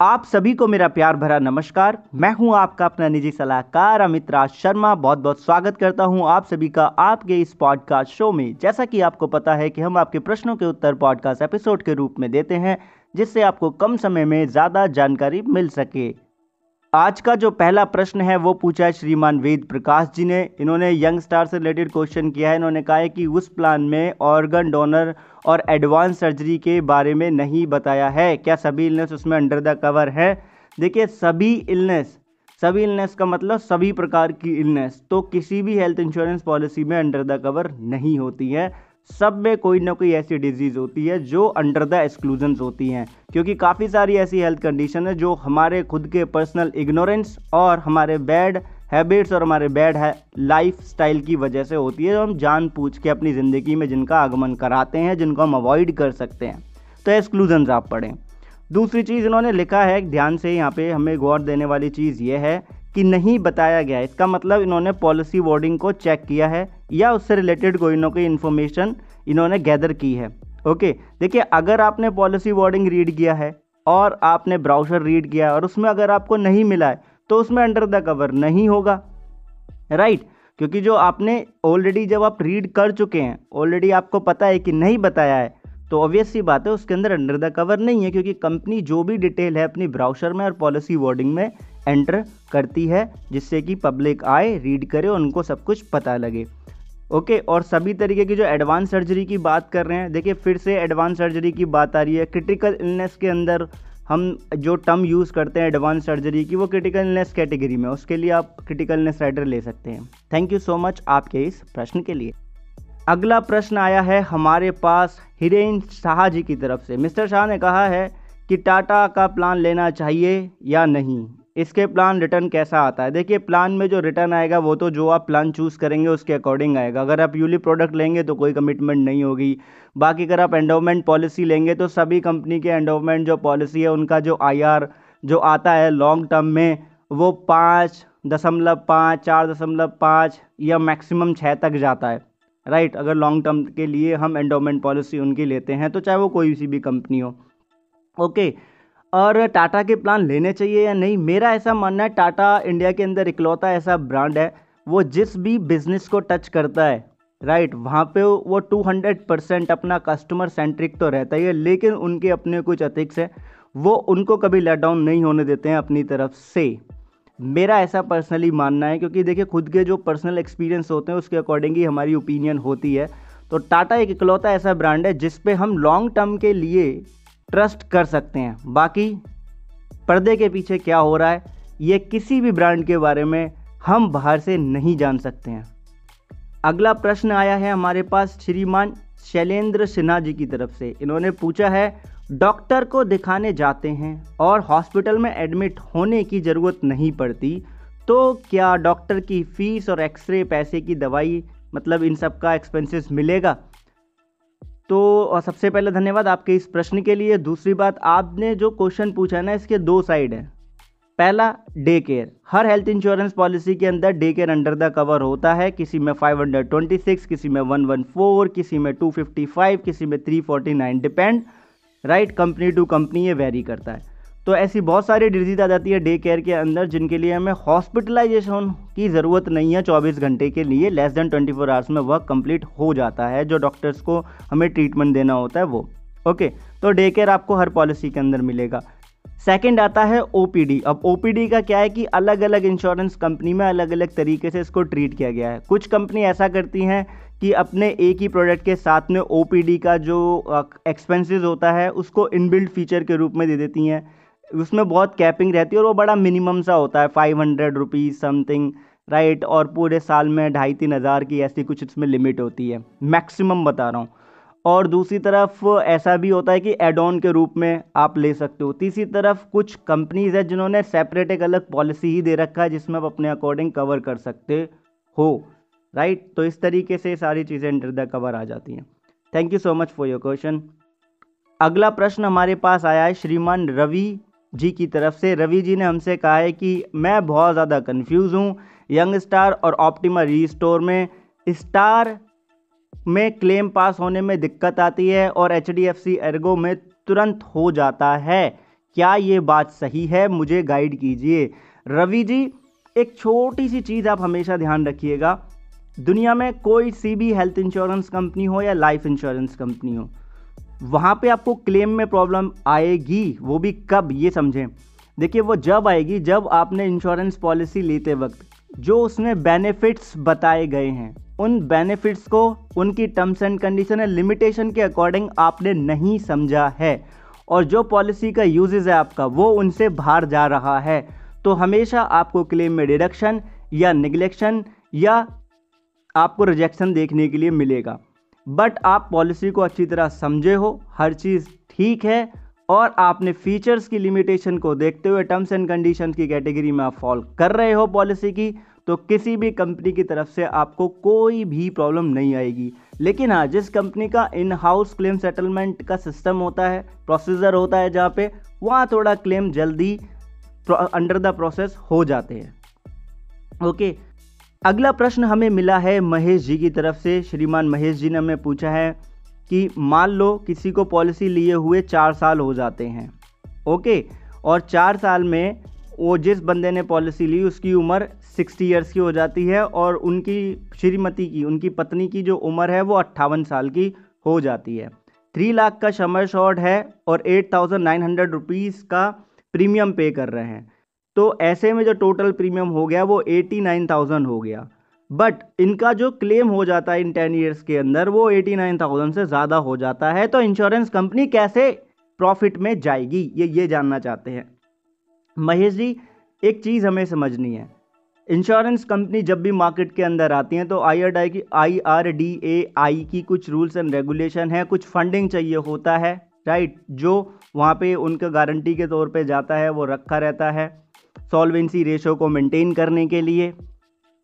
आप सभी को मेरा प्यार भरा नमस्कार। मैं हूँ आपका अपना निजी सलाहकार अमित राज शर्मा। बहुत बहुत स्वागत करता हूँ आप सभी का आपके इस पॉडकास्ट शो में। जैसा कि आपको पता है कि हम आपके प्रश्नों के उत्तर पॉडकास्ट एपिसोड के रूप में देते हैं, जिससे आपको कम समय में ज़्यादा जानकारी मिल सके। आज का जो पहला प्रश्न है, वो पूछा है श्रीमान वेद प्रकाश जी ने। इन्होंने यंग स्टार से रिलेटेड क्वेश्चन किया है। इन्होंने कहा है कि उस प्लान में ऑर्गन डोनर और एडवांस सर्जरी के बारे में नहीं बताया है। क्या सभी इलनेस उसमें अंडर द कवर है? देखिए, सभी इलनेस सभी इलनेस का मतलब सभी प्रकार की इलनेस तो किसी भी हेल्थ इंश्योरेंस पॉलिसी में अंडर द कवर नहीं होती है। सब में कोई ना कोई ऐसी डिज़ीज़ होती है जो अंडर द एक्सक्लूजन्स होती हैं। क्योंकि काफ़ी सारी ऐसी हेल्थ कंडीशन है जो हमारे खुद के पर्सनल इग्नोरेंस और हमारे बैड हैबिट्स और हमारे बैड है लाइफ स्टाइल की वजह से होती है, जो हम जान पूछ के अपनी ज़िंदगी में जिनका आगमन कराते हैं, जिनको हम अवॉइड कर सकते हैं। तो एक्सक्लूजन्स आप पढ़ें। दूसरी चीज़ इन्होंने लिखा है, ध्यान से यहाँ पे हमें गौर देने वाली चीज़ ये है कि नहीं बताया गया। इसका मतलब इन्होंने पॉलिसी वर्डिंग को चेक किया है या उससे रिलेटेड कोई ना कोई इन्फॉर्मेशन इन्होंने गैदर की है। ओके देखिए, अगर आपने पॉलिसी वर्डिंग रीड किया है और आपने ब्राउज़र रीड किया और उसमें अगर आपको नहीं मिला है तो उसमें अंडर द कवर नहीं होगा। Right right? क्योंकि जो आपने ऑलरेडी जब आप रीड कर चुके हैं ऑलरेडी आपको पता है कि नहीं बताया है तो ऑब्वियस सी बात है, उसके अंदर अंडर द कवर नहीं है, क्योंकि कंपनी जो भी डिटेल है अपनी ब्राउज़र में और पॉलिसी वर्डिंग में एंटर करती है, जिससे कि पब्लिक आए रीड करे उनको सब कुछ पता लगे। ओके, और सभी तरीके की जो एडवांस सर्जरी की बात कर रहे हैं, देखिए फिर से एडवांस सर्जरी की बात आ रही है। क्रिटिकल इलनेस के अंदर हम जो टर्म यूज़ करते हैं एडवांस सर्जरी की, वो क्रिटिकल इलनेस कैटेगरी में उसके लिए आप क्रिटिकल इलनेस राइडर ले सकते हैं। थैंक यू सो मच आपके इस प्रश्न के लिए। अगला प्रश्न आया है हमारे पास हिरेन शाह जी की तरफ़ से। मिस्टर शाह ने कहा है कि टाटा का प्लान लेना चाहिए या नहीं? इसके प्लान रिटर्न कैसा आता है? देखिए प्लान में जो रिटर्न आएगा, वो तो जो आप प्लान चूज़ करेंगे, उसके अकॉर्डिंग आएगा। अगर आप यूली प्रोडक्ट लेंगे तो कोई कमिटमेंट नहीं होगी। बाकी अगर आप एंडोमेंट पॉलिसी लेंगे तो सभी कंपनी के एंडोमेंट जो पॉलिसी है, उनका जो आईआर जो आता है लॉन्ग टर्म में, वो पाँच दशमलव पाँच, चार दशमलव पाँच या मैक्सिमम छः तक जाता है। राइट अगर लॉन्ग टर्म के लिए हम एंडोमेंट पॉलिसी उनकी लेते हैं तो चाहे वो कोई सी भी कंपनी हो। ओके और टाटा के प्लान लेने चाहिए या नहीं? मेरा ऐसा मानना है, टाटा इंडिया के अंदर इकलौता ऐसा ब्रांड है, वो जिस भी बिज़नेस को टच करता है राइट वहाँ पे वो 200 परसेंट अपना कस्टमर सेंट्रिक तो रहता ही है, लेकिन उनके अपने कुछ अथिक्स है, वो उनको कभी लेट डाउन नहीं होने देते हैं अपनी तरफ़ से। मेरा ऐसा पर्सनली मानना है, क्योंकि देखिए, खुद के जो पर्सनल एक्सपीरियंस होते हैं, उसके अकॉर्डिंग ही हमारी ओपिनियन होती है। तो टाटा एक इकलौता ऐसा ब्रांड है, जिस पे हम लॉन्ग टर्म के लिए ट्रस्ट कर सकते हैं। बाकी, पर्दे के पीछे क्या हो रहा है, ये किसी भी ब्रांड के बारे में हम बाहर से नहीं जान सकते हैं। अगला प्रश्न आया है हमारे पास श्रीमान शैलेंद्र सिन्हा जी की तरफ़ से। इन्होंने पूछा है, डॉक्टर को दिखाने जाते हैं और हॉस्पिटल में एडमिट होने की ज़रूरत नहीं पड़ती तो क्या डॉक्टर की फ़ीस और एक्सरे पैसे की दवाई मतलब इन सब का एक्सपेंसेस मिलेगा? तो सबसे पहले धन्यवाद आपके इस प्रश्न के लिए। दूसरी बात, आपने जो क्वेश्चन पूछा है ना, इसके दो साइड हैं। पहला डे केयर हर हेल्थ इंश्योरेंस पॉलिसी के अंदर day care under the cover होता है। किसी में 526 किसी में 114 किसी में 255 किसी में 349 depend right company to company ये वेरी करता है। तो ऐसी बहुत सारी डिज़ीज़ आ जाती है डे केयर के अंदर, जिनके लिए हमें हॉस्पिटलाइजेशन की ज़रूरत नहीं है 24 घंटे के लिए लेस देन 24 आवर्स में वर्क कंप्लीट हो जाता है, जो डॉक्टर्स को हमें ट्रीटमेंट देना होता है वो। ओके तो डे केयर आपको हर पॉलिसी के अंदर मिलेगा। सेकंड आता है ओपीडी अब ओपीडी का क्या है कि अलग अलग इंश्योरेंस कंपनी में अलग अलग तरीके से इसको ट्रीट किया गया है। कुछ कंपनी ऐसा करती हैं कि अपने एक ही प्रोडक्ट के साथ में ओपीडी का जो एक्सपेंसेस होता है, उसको इनबिल्ड फीचर के रूप में दे देती हैं। उसमें बहुत कैपिंग रहती है और वो बड़ा मिनिमम सा होता है five hundred rupees something right और पूरे साल में ढाई तीन हज़ार की ऐसी कुछ इसमें लिमिट होती है। मैक्सिमम बता रहा हूँ। और दूसरी तरफ़ ऐसा भी होता है कि एड ऑन के रूप में आप ले सकते हो। तीसरी तरफ़ कुछ कंपनीज़ है जिन्होंने सेपरेट एक अलग पॉलिसी ही दे रखा है, जिसमें आप अपने अकॉर्डिंग कवर कर सकते हो। राइट तो इस तरीके से सारी चीज़ें इंटर द कवर आ जाती हैं। Thank you so much for your question अगला प्रश्न हमारे पास आया है श्रीमान रवि जी की तरफ़ से रवि जी ने हमसे कहा है कि मैं बहुत ज़्यादा कंफ्यूज हूँ यंग स्टार और ऑप्टिमा री स्टोर में स्टार में क्लेम पास होने में दिक्कत आती है और H D F C Ergo में तुरंत हो जाता है। क्या ये बात सही है? मुझे गाइड कीजिए। रवि जी, एक छोटी सी चीज़ आप हमेशा ध्यान रखिएगा। दुनिया में कोई सी भी हेल्थ इंश्योरेंस कंपनी हो या लाइफ इंश्योरेंस कंपनी हो वहाँ पे आपको क्लेम में प्रॉब्लम आएगी, वो भी कब, ये समझें। देखिए, वो जब आएगी, जब आपने इंश्योरेंस पॉलिसी लेते वक्त जो उसमें बेनिफिट्स बताए गए हैं, उन बेनिफिट्स को, उनकी terms and condition and limitation के अकॉर्डिंग आपने नहीं समझा है, और जो पॉलिसी का यूजेज है आपका, वो उनसे बाहर जा रहा है तो हमेशा आपको क्लेम में डिडक्शन या निगलेक्शन या आपको रिजेक्शन देखने के लिए मिलेगा। बट आप पॉलिसी को अच्छी तरह समझे हो, हर चीज़ ठीक है, और आपने फीचर्स की लिमिटेशन को देखते हुए टर्म्स एंड कंडीशंस की कैटेगरी में आप फॉल कर रहे हो पॉलिसी की तो किसी भी कंपनी की तरफ़ से आपको कोई भी प्रॉब्लम नहीं आएगी। लेकिन हाँ जिस कंपनी का इन हाउस क्लेम सेटलमेंट का सिस्टम होता है प्रोसीजर होता है जहाँ पे, वहाँ थोड़ा क्लेम जल्दी अंडर द प्रोसेस हो जाते हैं। ओके अगला प्रश्न हमें मिला है महेश जी की तरफ़ से। श्रीमान महेश जी ने हमें पूछा है कि मान लो किसी को पॉलिसी लिए हुए चार साल हो जाते हैं, ओके? और चार साल में वो जिस बंदे ने पॉलिसी ली, उसकी उम्र सिक्सटी ईयर्स की हो जाती है और उनकी श्रीमती की, उनकी पत्नी की जो उम्र है वो अट्ठावन साल की हो जाती है। थ्री लाख का समर शॉर्ट है और eight thousand nine hundred rupees का प्रीमियम पे कर रहे हैं। तो ऐसे में जो टोटल प्रीमियम हो गया वो एटी नाइन थाउज़ेंड हो गया। बट इनका जो क्लेम हो जाता है इन टेन ईयर्स के अंदर वो एटी नाइन थाउज़ेंड से ज़्यादा हो जाता है। तो इंश्योरेंस कंपनी कैसे प्रॉफिट में जाएगी? ये ये जानना चाहते हैं। महेश जी, एक चीज़ हमें समझनी है। इंश्योरेंस कंपनी जब भी मार्केट के अंदर आती हैं तो आई आर डी की आई आर डी ए आई की कुछ रूल्स एंड रेगुलेशन है, कुछ फंडिंग चाहिए होता है राइट जो वहाँ पे उनका गारंटी के तौर पे जाता है, वो रखा रहता है। सॉल्वेंसी रेशो को मेंटेन करने के लिए,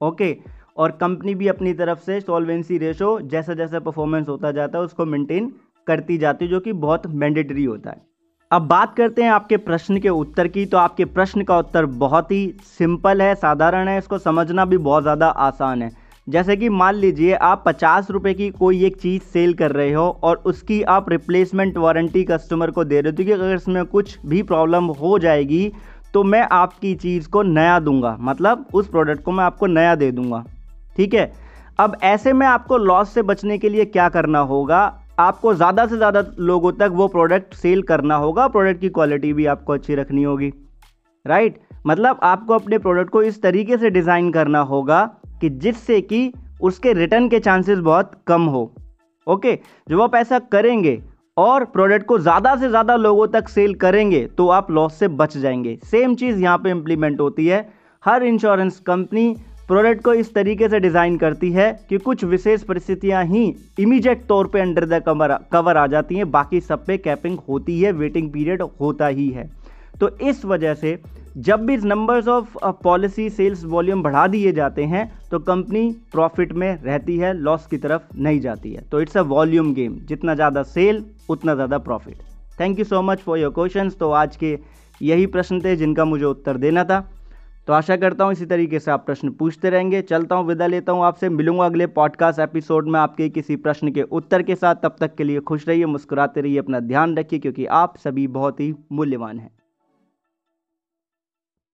ओके? और कंपनी भी अपनी तरफ़ से सॉल्वेंसी रेशो जैसा जैसा परफॉर्मेंस होता जाता है, उसको मेंटेन करती जाती है, जो कि बहुत मैंडेटरी होता है। अब बात करते हैं आपके प्रश्न के उत्तर की तो आपके प्रश्न का उत्तर बहुत ही सिंपल है, साधारण है, इसको समझना भी बहुत ज़्यादा आसान है। जैसे कि मान लीजिए, आप पचास रुपये की कोई एक चीज़ सेल कर रहे हो और उसकी आप रिप्लेसमेंट वारंटी कस्टमर को दे रहे हो क्योंकि अगर इसमें कुछ भी प्रॉब्लम हो जाएगी तो मैं आपकी चीज़ को नया दूँगा। मतलब उस प्रोडक्ट को मैं आपको नया दे दूँगा। ठीक है? अब ऐसे में आपको लॉस से बचने के लिए क्या करना होगा? आपको ज़्यादा से ज़्यादा लोगों तक वो प्रोडक्ट सेल करना होगा प्रोडक्ट की क्वालिटी भी आपको अच्छी रखनी होगी। राइट मतलब आपको अपने प्रोडक्ट को इस तरीके से डिज़ाइन करना होगा कि जिससे कि उसके रिटर्न के चांसेस बहुत कम हो। ओके जब आप ऐसा करेंगे और प्रोडक्ट को ज़्यादा से ज़्यादा लोगों तक सेल करेंगे तो आप लॉस से बच जाएँगे। सेम चीज़ यहाँ पे इम्प्लीमेंट होती है। हर इंश्योरेंस कंपनी प्रोडक्ट को इस तरीके से डिज़ाइन करती है कि कुछ विशेष परिस्थितियाँ ही इमीडिएट तौर पे अंडर द कवर कवर आ जाती हैं। बाकी सब पे कैपिंग होती है वेटिंग पीरियड होता ही है। तो इस वजह से जब भी numbers of policy sales volume बढ़ा दिए जाते हैं तो कंपनी प्रॉफिट में रहती है लॉस की तरफ़ नहीं जाती है। तो इट्स अ वॉल्यूम गेम जितना ज़्यादा सेल उतना ज़्यादा profit thank you so much for your question तो आज के यही प्रश्न थे जिनका मुझे उत्तर देना था। तो आशा करता हूँ इसी तरीके से आप प्रश्न पूछते रहेंगे। चलता हूँ, विदा लेता हूँ आपसे। मिलूँगा अगले पॉडकास्ट एपिसोड में आपके किसी प्रश्न के उत्तर के साथ। तब तक के लिए खुश रहिए, मुस्कुराते रहिए, अपना ध्यान रखिए, क्योंकि आप सभी बहुत ही मूल्यवान हैं।